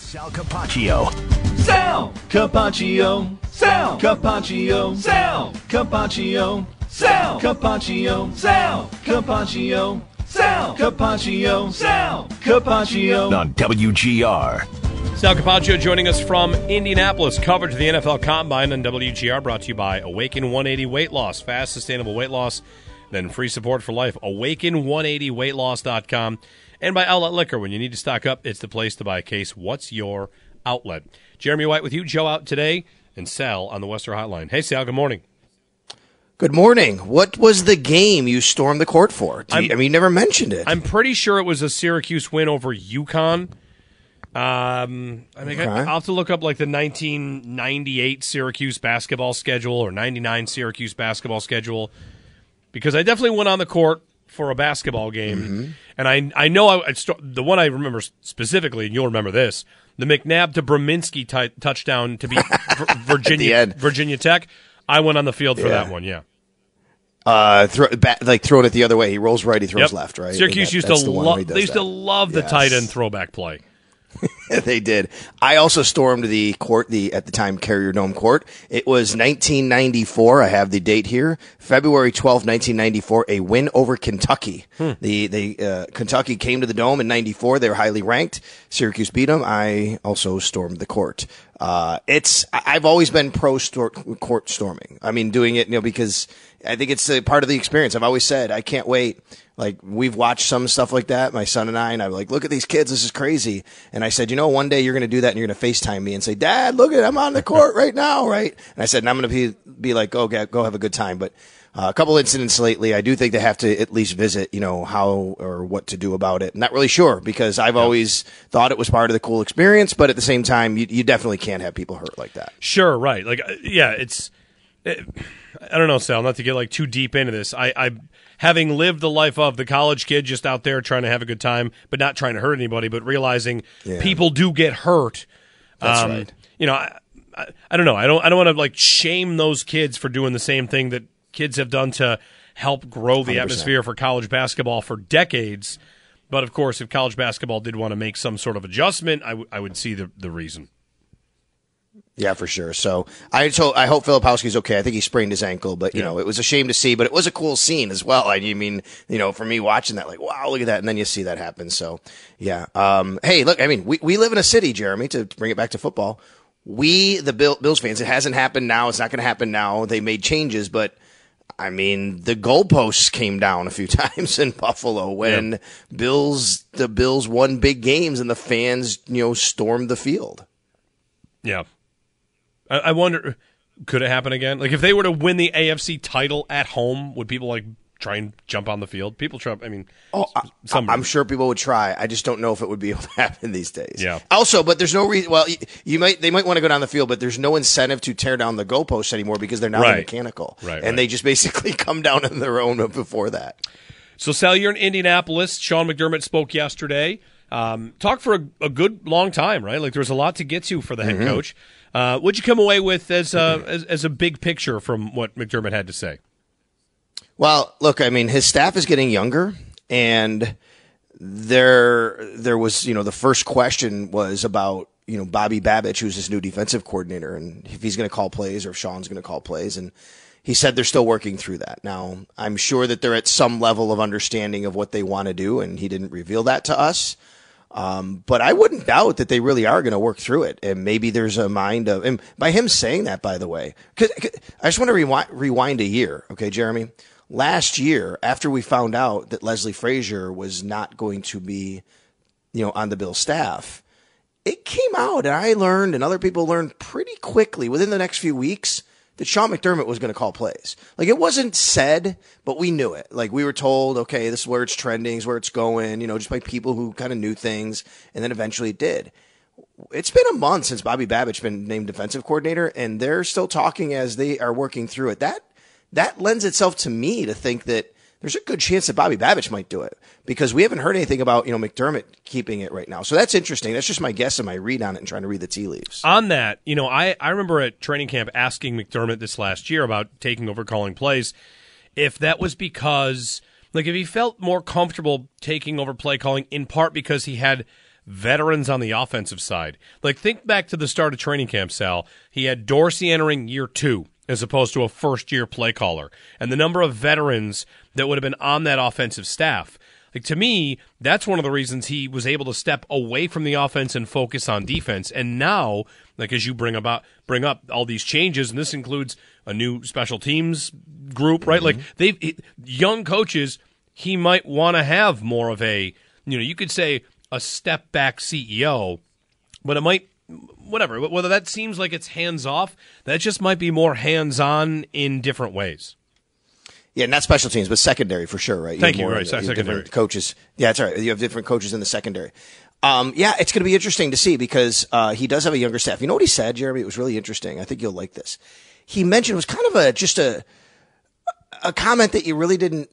Sal Capaccio. Sal Capaccio. Sal Capaccio. Sal Capaccio. Sal Capaccio. Sal Capaccio. Sal Capaccio. Sal Capaccio. On WGR. Sal Capaccio joining us from Indianapolis. Coverage of the NFL Combine on WGR brought to you by Awaken 180 Weight Loss. Fast, sustainable weight loss, then free support for life. Awaken180weightloss.com. And by Outlet Liquor. When you need to stock up, it's the place to buy a case. What's your outlet? Jeremy White with you. Joe out today. And Sal on the Western Hotline. Hey, Sal, good morning. Good morning. What was the game you stormed the court for? You, I mean, you never mentioned it. I'm pretty sure it was a Syracuse win over UConn. Um, I mean, okay. I'll have to look up like the 1998 Syracuse basketball schedule or 99 Syracuse basketball schedule because I definitely went on the court for a basketball game, mm-hmm. and I I know I, I st- the one I remember specifically, and you'll remember this: the McNabb to Brominski t- touchdown to beat Virginia Virginia Tech. I went on the field for yeah. that one. Yeah. Uh, throw, back, like throwing it the other way. He rolls right, he throws yep. left. Right. Syracuse that, used to love. They used that. to love the yes. tight end throwback play. they did. I also stormed the court, the at the time Carrier Dome Court. It was 1994. I have the date here, February 12, 1994. A win over Kentucky. Hmm. The the uh, Kentucky came to the Dome in '94. They were highly ranked. Syracuse beat them. I also stormed the court. Uh, it's I've always been pro court storming. I mean, doing it, you know, because I think it's a part of the experience. I've always said I can't wait like we've watched some stuff like that, my son and I, and I'm like, look at these kids, this is crazy. And I said, you know, one day you're going to do that and you're going to FaceTime me and say, Dad, look at, I'm on the court right now, right? And I said, and I'm going to be be like, okay, go have a good time. But uh, a couple incidents lately, I do think they have to at least visit, you know, how or what to do about it. Not really sure because I've yeah. always thought it was part of the cool experience, but at the same time, you, you definitely can't have people hurt like that. Sure, right? Like, uh, yeah, it's. It, I don't know, Sal. Not to get like too deep into this. I, I having lived the life of the college kid just out there trying to have a good time, but not trying to hurt anybody, but realizing yeah. people do get hurt. That's um, right. You know, I, I, I, don't know. I don't. I don't want to like shame those kids for doing the same thing that kids have done to help grow the 100%. atmosphere for college basketball for decades. But of course, if college basketball did want to make some sort of adjustment, I, w- I would see the the reason. Yeah, for sure. So I told, I hope Filipowski's okay. I think he sprained his ankle, but you yeah. know, it was a shame to see, but it was a cool scene as well. I mean, you know, for me watching that, like, wow, look at that. And then you see that happen. So yeah. Um, hey, look, I mean, we, we live in a city, Jeremy, to bring it back to football. We, the Bill, Bills fans, it hasn't happened now. It's not going to happen now. They made changes, but I mean, the goalposts came down a few times in Buffalo when Bills, the Bills won big games and the fans, you know, stormed the field. Yeah. I, I wonder, could it happen again? Like if they were to win the AFC title at home, would people like try and jump on the field? People try. I mean, oh, some, I, am sure people would try. I just don't know if it would be able to happen these days. Yeah. Also, but there's no reason. Well, you, you, might they might want to go down the field, but there's no incentive to tear down the goalposts anymore because they're now right. mechanical, right? And right. they just basically come down on their own before that. So, Sal, you're in Indianapolis. Sean McDermott spoke yesterday. Um, talked for a, a, good long time, right? Like there was a lot to get to for the head mm-hmm. coach. Uh, what'd you come away with as, uh, as, as a big picture from what McDermott had to say? Well, look, I mean, his staff is getting younger, and there there was you know the first question was about you know Bobby Babich, who's his new defensive coordinator, and if he's going to call plays or if Sean's going to call plays, and he said they're still working through that. Now, I'm sure that they're at some level of understanding of what they want to do, and he didn't reveal that to us. Um, but I wouldn't doubt that they really are going to work through it. And maybe there's a mind of, and by him saying that, by the way, cause, cause I just want to rewind, rewind a year. Okay, Jeremy. Last year, after we found out that Leslie Frazier was not going to be, you know, on the Bill staff, it came out and I learned and other people learned pretty quickly within the next few weeks that Sean McDermott was going to call plays. Like it wasn't said, but we knew it. Like we were told, okay, this is where it's trending, is where it's going, you know, just by people who kind of knew things. And then eventually it did. It's been a month since Bobby Babich been named defensive coordinator and they're still talking as they are working through it. That, that lends itself to me to think that there's a good chance that Bobby Babich might do it because we haven't heard anything about, you know, McDermott keeping it right now. So that's interesting. That's just my guess and my read on it and trying to read the tea leaves. On that, you know, I, I remember at training camp asking McDermott this last year about taking over calling plays if that was because, like, if he felt more comfortable taking over play calling in part because he had veterans on the offensive side. Like, think back to the start of training camp, Sal. He had Dorsey entering year two as opposed to a first year play caller. And the number of veterans that would have been on that offensive staff. Like to me, that's one of the reasons he was able to step away from the offense and focus on defense. And now, like as you bring about bring up all these changes, and this includes a new special teams group, right? Mm-hmm. Like they've young coaches, he might want to have more of a, you know, you could say a step back CEO, but it might whatever. Whether that seems like it's hands off, that just might be more hands on in different ways. Yeah, not special teams, but secondary for sure, right? You Thank you. Right, secondary coaches. Yeah, that's right. You have different coaches in the secondary. Um, yeah, it's going to be interesting to see because uh, he does have a younger staff. You know what he said, Jeremy? It was really interesting. I think you'll like this. He mentioned it was kind of a just a a comment that you really didn't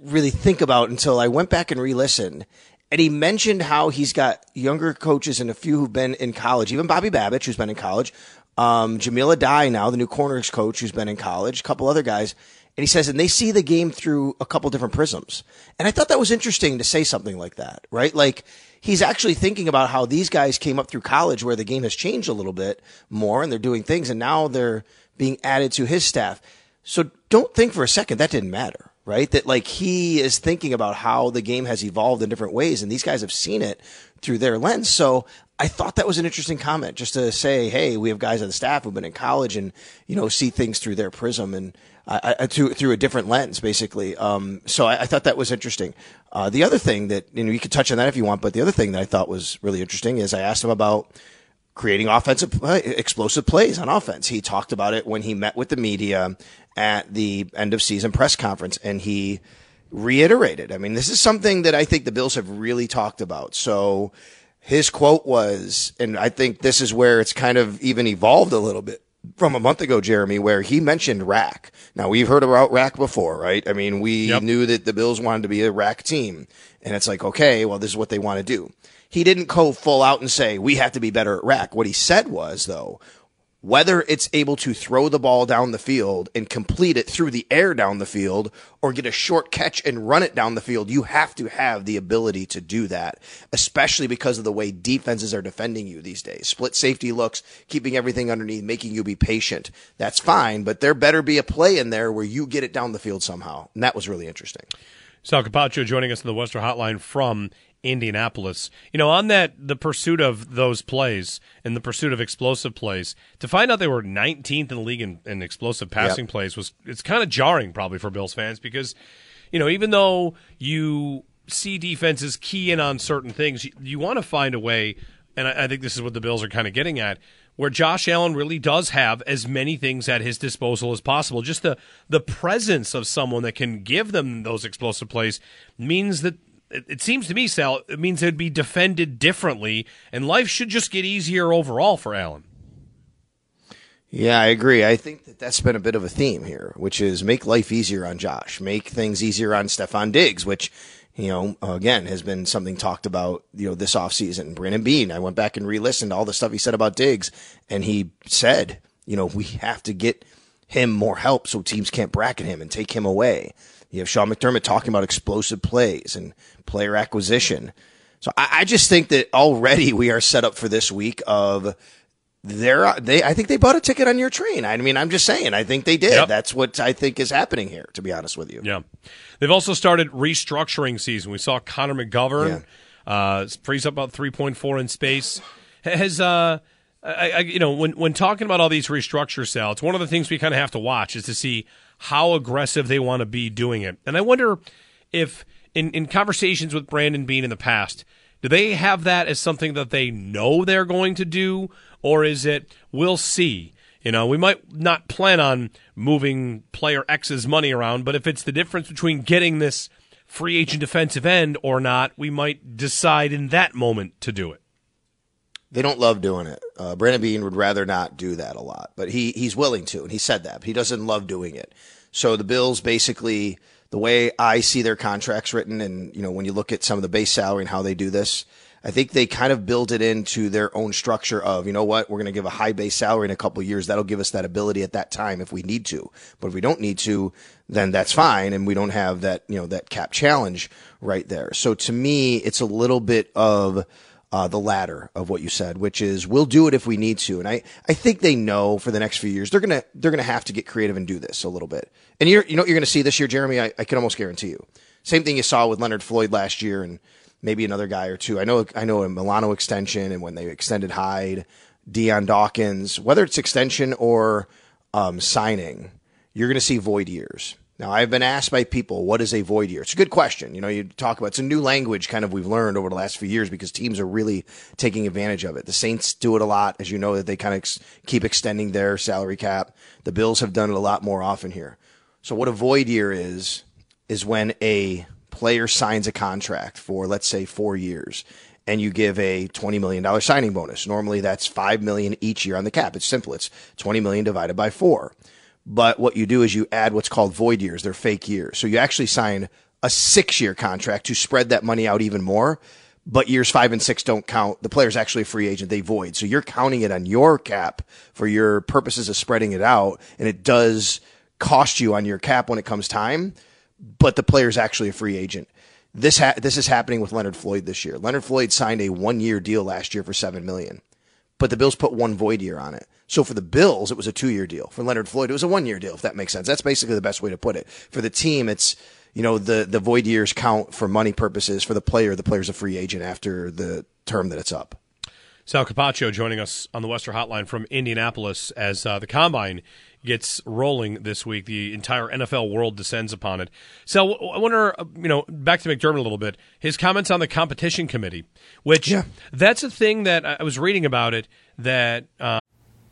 really think about until I went back and re-listened. And he mentioned how he's got younger coaches and a few who've been in college, even Bobby Babich, who's been in college, um, Jahmile Addae now, the new corners coach who's been in college, a couple other guys. And he says, and they see the game through a couple different prisms. And I thought that was interesting to say something like that, right? Like he's actually thinking about how these guys came up through college where the game has changed a little bit more and they're doing things and now they're being added to his staff. So don't think for a second that didn't matter, right? That like he is thinking about how the game has evolved in different ways and these guys have seen it through their lens. So I thought that was an interesting comment just to say, Hey, we have guys on the staff who've been in college and, you know, see things through their prism. And I, I, through through a different lens, basically. Um, so I, I, thought that was interesting. Uh, the other thing that you know you could touch on that if you want, but the other thing that I thought was really interesting is I asked him about creating offensive explosive plays on offense. He talked about it when he met with the media at the end of season press conference, and he reiterated. I mean, this is something that I think the Bills have really talked about. So his quote was, and I think this is where it's kind of even evolved a little bit from a month ago, Jeremy, where he mentioned rack. Now we've heard about rack before, right? I mean, we yep. knew that the Bills wanted to be a rack team and it's like, okay, well, this is what they want to do. He didn't go full out and say, we have to be better at rack. What he said was though, whether it's able to throw the ball down the field and complete it through the air down the field or get a short catch and run it down the field, you have to have the ability to do that, especially because of the way defenses are defending you these days. Split safety looks, keeping everything underneath, making you be patient. That's fine, but there better be a play in there where you get it down the field somehow. And that was really interesting. Sal Capaccio joining us in the Western Hotline from Indianapolis. You know, on that, the pursuit of those plays and the pursuit of explosive plays, to find out they were 19th in the league in, in explosive passing yep. plays was, it's kind of jarring probably for Bills fans because, you know, even though you see defenses key in on certain things, you, you want to find a way, and I, I think this is what the Bills are kind of getting at, where Josh Allen really does have as many things at his disposal as possible. Just the the presence of someone that can give them those explosive plays means that it, it seems to me, Sal, it means it'd be defended differently, and life should just get easier overall for Allen. Yeah, I agree. I think that that's been a bit of a theme here, which is make life easier on Josh, make things easier on Stefon Diggs, which, you know, again, has been something talked about, you know, this offseason. Brandon Beane, I went back and re-listened to all the stuff he said about Diggs, and he said, you know, we have to get him more help so teams can't bracket him and take him away. You have Sean McDermott talking about explosive plays and player acquisition. So I, I just think that already we are set up for this week of they're they I think they bought a ticket on your train. I mean, I'm just saying, I think they did. Yep. That's what I think is happening here, to be honest with you. Yeah. They've also started restructuring season. We saw Connor McGovern. Yeah. Uh, frees up about 3.4 in space. Has uh, I, I, you know, when when talking about all these restructure sales, one of the things we kind of have to watch is to see how aggressive they want to be doing it. And I wonder if in in conversations with Brandon Beane in the past, do they have that as something that they know they're going to do, or is it we'll see? You know, we might not plan on moving player X's money around, but if it's the difference between getting this free agent defensive end or not, we might decide in that moment to do it. They don't love doing it. Uh, Brandon Beane would rather not do that a lot, but he he's willing to, and he said that. But he doesn't love doing it. So the Bills basically, the way I see their contracts written, and you know, when you look at some of the base salary and how they do this, I think they kind of build it into their own structure of, you know what, we're going to give a high base salary in a couple years. That'll give us that ability at that time if we need to. But if we don't need to, then that's fine. And we don't have that, you know, that cap challenge right there. So to me, it's a little bit of, uh, the latter of what you said, which is we'll do it if we need to. And I, I think they know for the next few years they're gonna they're gonna have to get creative and do this a little bit. And you're you know what you're gonna see this year, Jeremy. I, I can almost guarantee you. Same thing you saw with Leonard Floyd last year, and maybe another guy or two. I know I know a Milano extension, and when they extended Hyde, Dion Dawkins, whether it's extension or um, signing, you're gonna see void years. Now, I've been asked by people, what is a void year? It's a good question. You know, you talk about it's a new language kind of we've learned over the last few years because teams are really taking advantage of it. The Saints do it a lot, as you know, that they kind of ex- keep extending their salary cap. The Bills have done it a lot more often here. So, what a void year is, is when a player signs a contract for, let's say, four years and you give a $20 million signing bonus. Normally that's 5 million each year on the cap. It's simple. It's 20 million divided by four. But what you do is you add what's called void years. They're fake years. So you actually sign a six year contract to spread that money out even more. But years five and six don't count. The player's actually a free agent. They void. So you're counting it on your cap for your purposes of spreading it out. And it does cost you on your cap when it comes time. But the player's actually a free agent. This ha- this is happening with Leonard Floyd this year. Leonard Floyd signed a one year deal last year for seven million, but the Bills put one void year on it. So for the Bills, it was a two year deal. For Leonard Floyd, it was a one year deal, if that makes sense. That's basically the best way to put it. For the team, it's, you know, the, the void years count for money purposes. For the player, the player's a free agent after the term that it's up. Sal Capaccio joining us on the Western Hotline from Indianapolis as uh, the combine gets rolling this week. The entire NFL world descends upon it. So I wonder, uh, you know, back to McDermott a little bit. His comments on the competition committee, which yeah. that's a thing that I was reading about it that. Uh,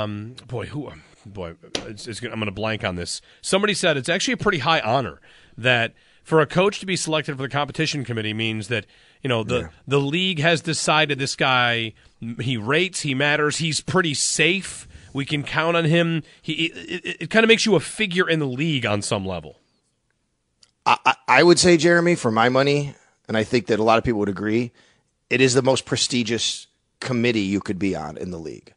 Um, boy, who, boy, it's, it's, I'm going to blank on this. Somebody said it's actually a pretty high honor that for a coach to be selected for the competition committee means that you know the yeah. the league has decided this guy he rates, he matters, he's pretty safe. We can count on him. He it, it, it kind of makes you a figure in the league on some level. I, I would say, Jeremy, for my money, and I think that a lot of people would agree, it is the most prestigious committee you could be on in the league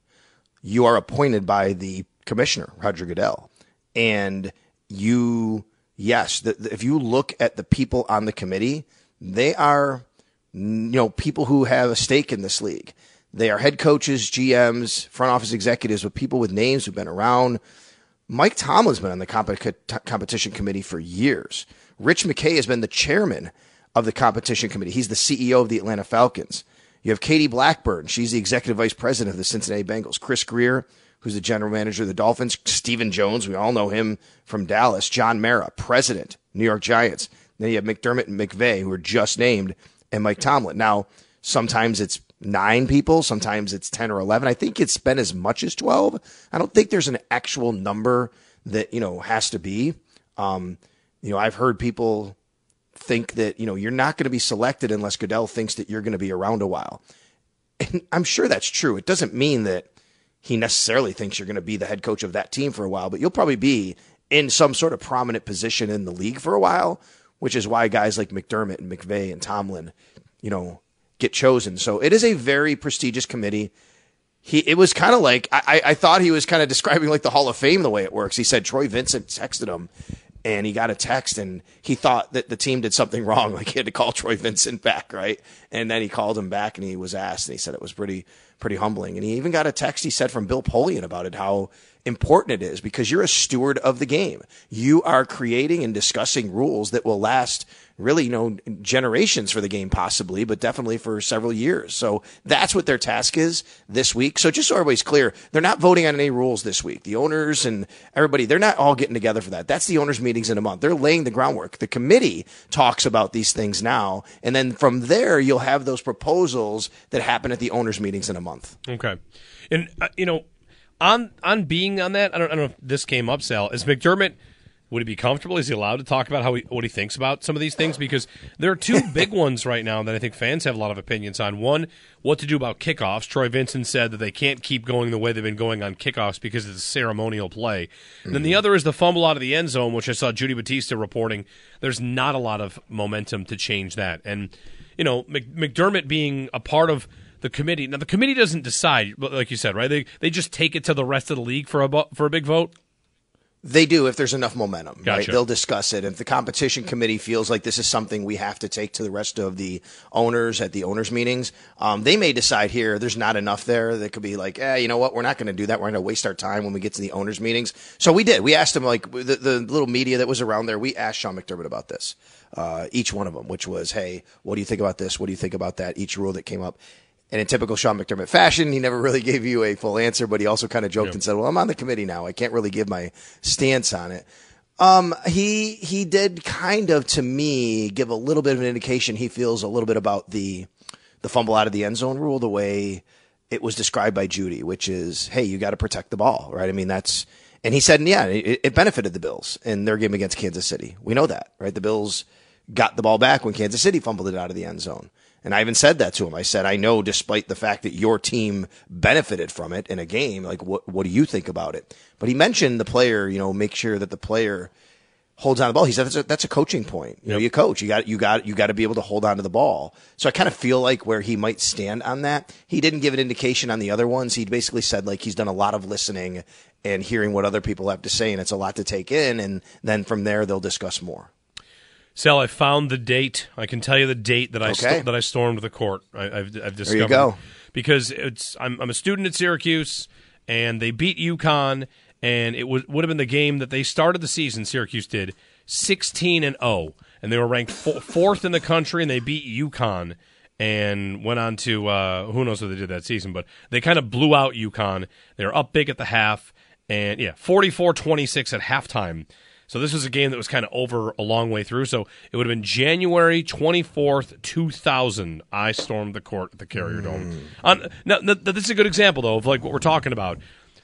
you are appointed by the commissioner, Roger Goodell. And you, yes, the, the, if you look at the people on the committee, they are, you know, people who have a stake in this league. They are head coaches, GMs, front office executives with people with names who've been around. Mike Tomlin's been on the comp- competition committee for years. Rich McKay has been the chairman of the competition committee. He's the CEO of the Atlanta Falcons. You have Katie Blackburn. She's the executive vice president of the Cincinnati Bengals. Chris Grier, who's the general manager of the Dolphins. Stephen Jones, we all know him from Dallas. John Mara, president, New York Giants. Then you have McDermott and McVay, who are just named, and Mike Tomlin. Now, Sometimes it's nine people, sometimes it's 10 or 11. I think it's been as much as 12. I don't think there's an actual number that, you know, has to be. Um, you know, I've heard people think that, you know, you're not going to be selected unless Goodell thinks that you're going to be around a while. And I'm sure that's true. It doesn't mean that he necessarily thinks you're going to be the head coach of that team for a while, but you'll probably be in some sort of prominent position in the league for a while, which is why guys like McDermott and McVay and Tomlin, you know, get chosen. So it is a very prestigious committee. He, it was kind of like I, I thought he was kind of describing like the Hall of Fame the way it works. He said Troy Vincent texted him and he got a text and he thought that the team did something wrong. Like he had to call Troy Vincent back, right? And then he called him back and he was asked and he said it was pretty, pretty humbling. And he even got a text he said from Bill Polian about it, how important it is because you're a steward of the game. You are creating and discussing rules that will last really, you know, generations for the game possibly, but definitely for several years. So that's what their task is this week. So just so everybody's clear, they're not voting on any rules this week. The owners and everybody, they're not all getting together for that. That's the owners meetings in a month. They're laying the groundwork. The committee talks about these things now. And then from there, you'll have those proposals that happen at the owners meetings in a month. Okay. And, uh, you know, on on being on that, I don't, I don't know if this came up, Sal. Is McDermott would he be comfortable? Is he allowed to talk about how he, what he thinks about some of these things? Because there are two big ones right now that I think fans have a lot of opinions on. One, what to do about kickoffs. Troy Vincent said that they can't keep going the way they've been going on kickoffs because it's a ceremonial play. Mm-hmm. Then the other is the fumble out of the end zone, which I saw Judy Battista reporting. There's not a lot of momentum to change that, and you know McDermott being a part of the committee. Now the committee doesn't decide, like you said, right? They they just take it to the rest of the league for a for a big vote. They do if there's enough momentum, gotcha. right? They'll discuss it. If the competition committee feels like this is something we have to take to the rest of the owners at the owners meetings, um, they may decide here there's not enough there. They could be like, eh, you know what? We're not going to do that. We're going to waste our time when we get to the owners meetings. So we did. We asked them like the, the little media that was around there. We asked Sean McDermott about this. Uh, each one of them, which was, hey, what do you think about this? What do you think about that? Each rule that came up. And in typical Sean McDermott fashion, he never really gave you a full answer, but he also kind of joked and said, "Well, I'm on the committee now. I can't really give my stance on it." Um, he he did kind of to me give a little bit of an indication he feels a little bit about the the fumble out of the end zone rule the way it was described by Judy, which is, hey, you got to protect the ball, right? I mean, that's and he said, yeah, it, it benefited the Bills in their game against Kansas City. We know that, right? The Bills got the ball back when Kansas City fumbled it out of the end zone. And I even said that to him. I said, I know despite the fact that your team benefited from it in a game, like what, what do you think about it? But he mentioned the player, you know, make sure that the player holds on the ball. He said that's a, that's a coaching point. You know, you coach, you got, you got, you got to be able to hold on to the ball. So I kind of feel like where he might stand on that. He didn't give an indication on the other ones. He basically said like he's done a lot of listening and hearing what other people have to say, and it's a lot to take in. And then from there, they'll discuss more. Sal, I found the date. I can tell you the date that I okay. st- that I stormed the court. I, have I've discovered. There you go. Because it's I'm, I'm a student at Syracuse, and they beat UConn, and it would would have been the game that they started the season. Syracuse did 16 and 0, and they were ranked fourth in the country, and they beat UConn and went on to uh, who knows what they did that season, but they kind of blew out UConn. They were up big at the half, and yeah, 44-26 at halftime so this was a game that was kind of over a long way through. So it would have been January 24th, 2000. I stormed the court at the Carrier. Dome. Um, now, now, this is a good example, though, of like what we're talking about.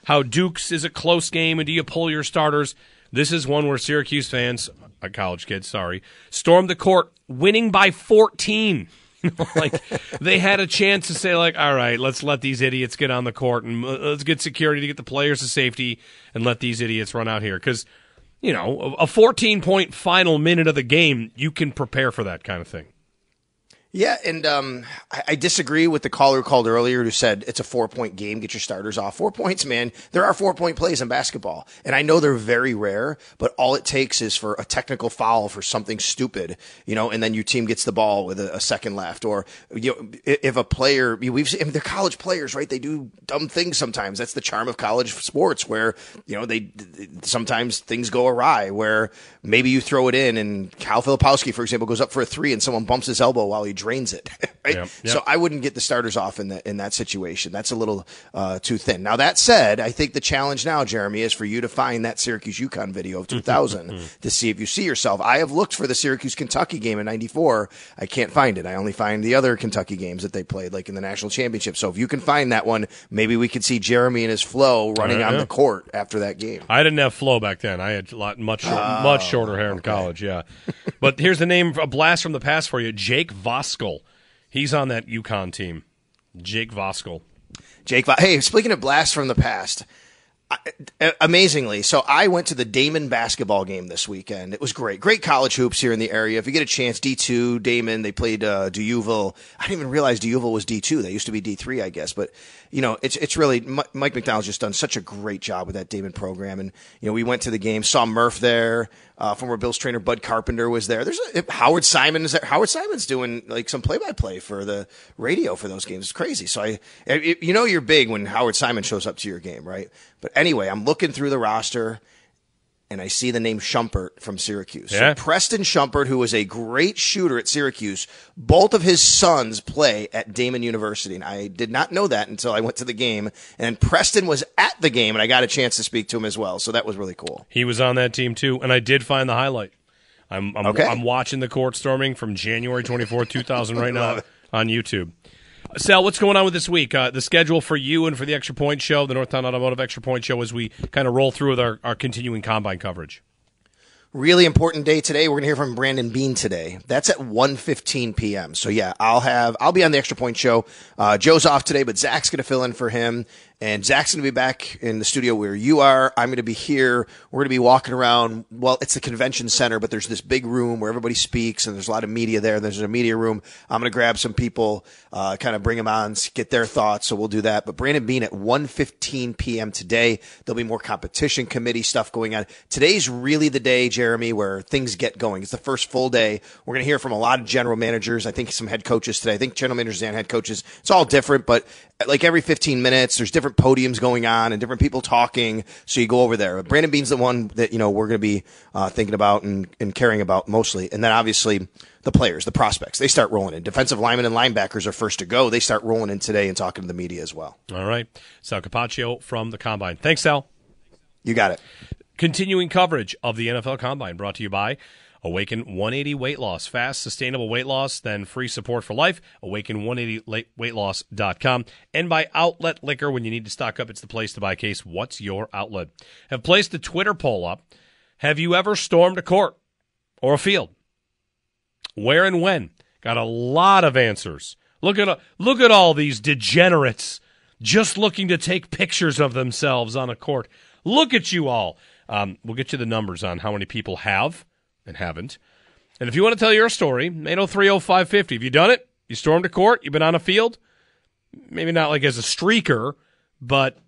How Duke's is a close game, and do you pull your starters? This is one where Syracuse fans, uh, college kids, sorry, stormed the court, winning by 14. like they had a chance to say like all right let's let these idiots get on the court and uh, let's get security to get the players to safety and let these idiots run out here because you know, a 14 point final minute of the game, you can prepare for that kind of thing. Yeah, and um, I, I, disagree with the caller called earlier who said it's a four point game. Get your starters off. Four points, man. There are four point plays in basketball, and I know they're very rare, but all it takes is for a technical foul for something stupid, you know, and then your team gets the ball with a, a second left, or you know, if a player we've I mean, they're college players, right? They do dumb things sometimes. That's the charm of college sports, where you know they sometimes things go awry, where maybe you throw it in, and Kyle Filipowski, for example, goes up for a three, and someone bumps his elbow while he drains it. Right? Yep, yep. So I wouldn't get the starters off in that in that situation. That's a little uh, too thin. Now that said, I think the challenge now, Jeremy, is for you to find that Syracuse UConn video of 2000 to see if you see yourself. I have looked for the Syracuse Kentucky game in '94. I can't find it. I only find the other Kentucky games that they played, like in the national championship. So if you can find that one, maybe we could see Jeremy and his flow running Yeah, on yeah. the court after that game. I didn't have flow back then. I had a lot much short, Oh, much shorter hair in college. Yeah, but here's the name a blast from the past for you: Jake Voskuhl. He's on that UConn team. Jake Voskuhl. Jake, hey, speaking of blasts from the past, amazingly, so I went to the Daemen basketball game this weekend. It was great, great college hoops here in the area. If you get a chance, D two Daemen, they played uh, D'Youville. I didn't even realize D'Youville was D two. They used to be D three, I guess. But you know, it's it's really Mike McDonald's just done such a great job with that Daemen program. And you know, we went to the game, saw Murph there. Uh, former Bills trainer Bud Carpenter was there. There's a, Howard Simon is there. Howard Simon's doing like some play by play for the radio for those games. It's crazy. So I, I- you know, you're big when Howard Simon shows up to your game, right? But anyway, I'm looking through the roster and I see the name Shumpert from Syracuse. Yeah. So Preston Shumpert, who was a great shooter at Syracuse, both of his sons play at Daemen University. And I did not know that until I went to the game. And Preston was at the game and I got a chance to speak to him as well. So that was really cool. He was on that team too, and I did find the highlight. I'm I'm, Okay. I'm watching the court storming from January 24, 2000, right now on YouTube. Sal, what's going on with this week? Uh, the schedule for you and for the Extra Point Show, the Northtown Automotive Extra Point Show, as we kind of roll through with our, our continuing combine coverage. really important day today. We're going to hear from Brandon Beane today. That's at 1.15 p.m. So yeah, I'll have, I'll be on the extra point show. Uh, Joe's off today, but Zach's going to fill in for him. And Zach's going to be back in the studio where you are. I'm going to be here. We're going to be walking around. Well, it's the convention center, but there's this big room where everybody speaks and there's a lot of media there. There's a media room. I'm going to grab some people, uh, kind of bring them on, get their thoughts. So we'll do that. But Brandon Beane at 1.15 p.m. today. There'll be more competition committee stuff going on. Today's really the day, Jeremy, where things get going. It's the first full day. We're going to hear from a lot of general managers. I think some head coaches today. I think general managers and head coaches. It's all different, but like every 15 minutes, there's different podiums going on and different people talking. So you go over there. Brandon Beane's the one that, you know, we're going to be uh, thinking about and, and caring about mostly. And then obviously the players, the prospects, they start rolling in. Defensive linemen and linebackers are first to go. They start rolling in today and talking to the media as well. All right. Sal Capaccio from the Combine. Thanks, Sal. You got it. Continuing coverage of the NFL Combine brought to you by Awaken 180 Weight Loss. Fast, sustainable weight loss, then free support for life. Awaken180weightloss.com. And by Outlet Liquor. When you need to stock up, it's the place to buy case. What's your outlet? Have placed a Twitter poll up. Have you ever stormed a court or a field? Where and when? Got a lot of answers. Look at look at all these degenerates just looking to take pictures of themselves on a court. Look at you all. Um, we'll get you the numbers on how many people have and haven't. And if you want to tell your story, 8030550. Have you done it? You stormed a court? You've been on a field? Maybe not like as a streaker, but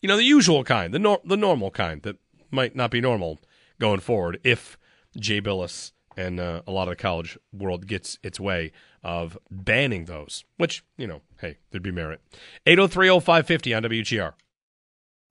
you know the usual kind, the nor- the normal kind that might not be normal going forward if Jay Bilas and uh, a lot of the college world gets its way of banning those, which, you know, hey, there'd be merit. 8030550 on WGR.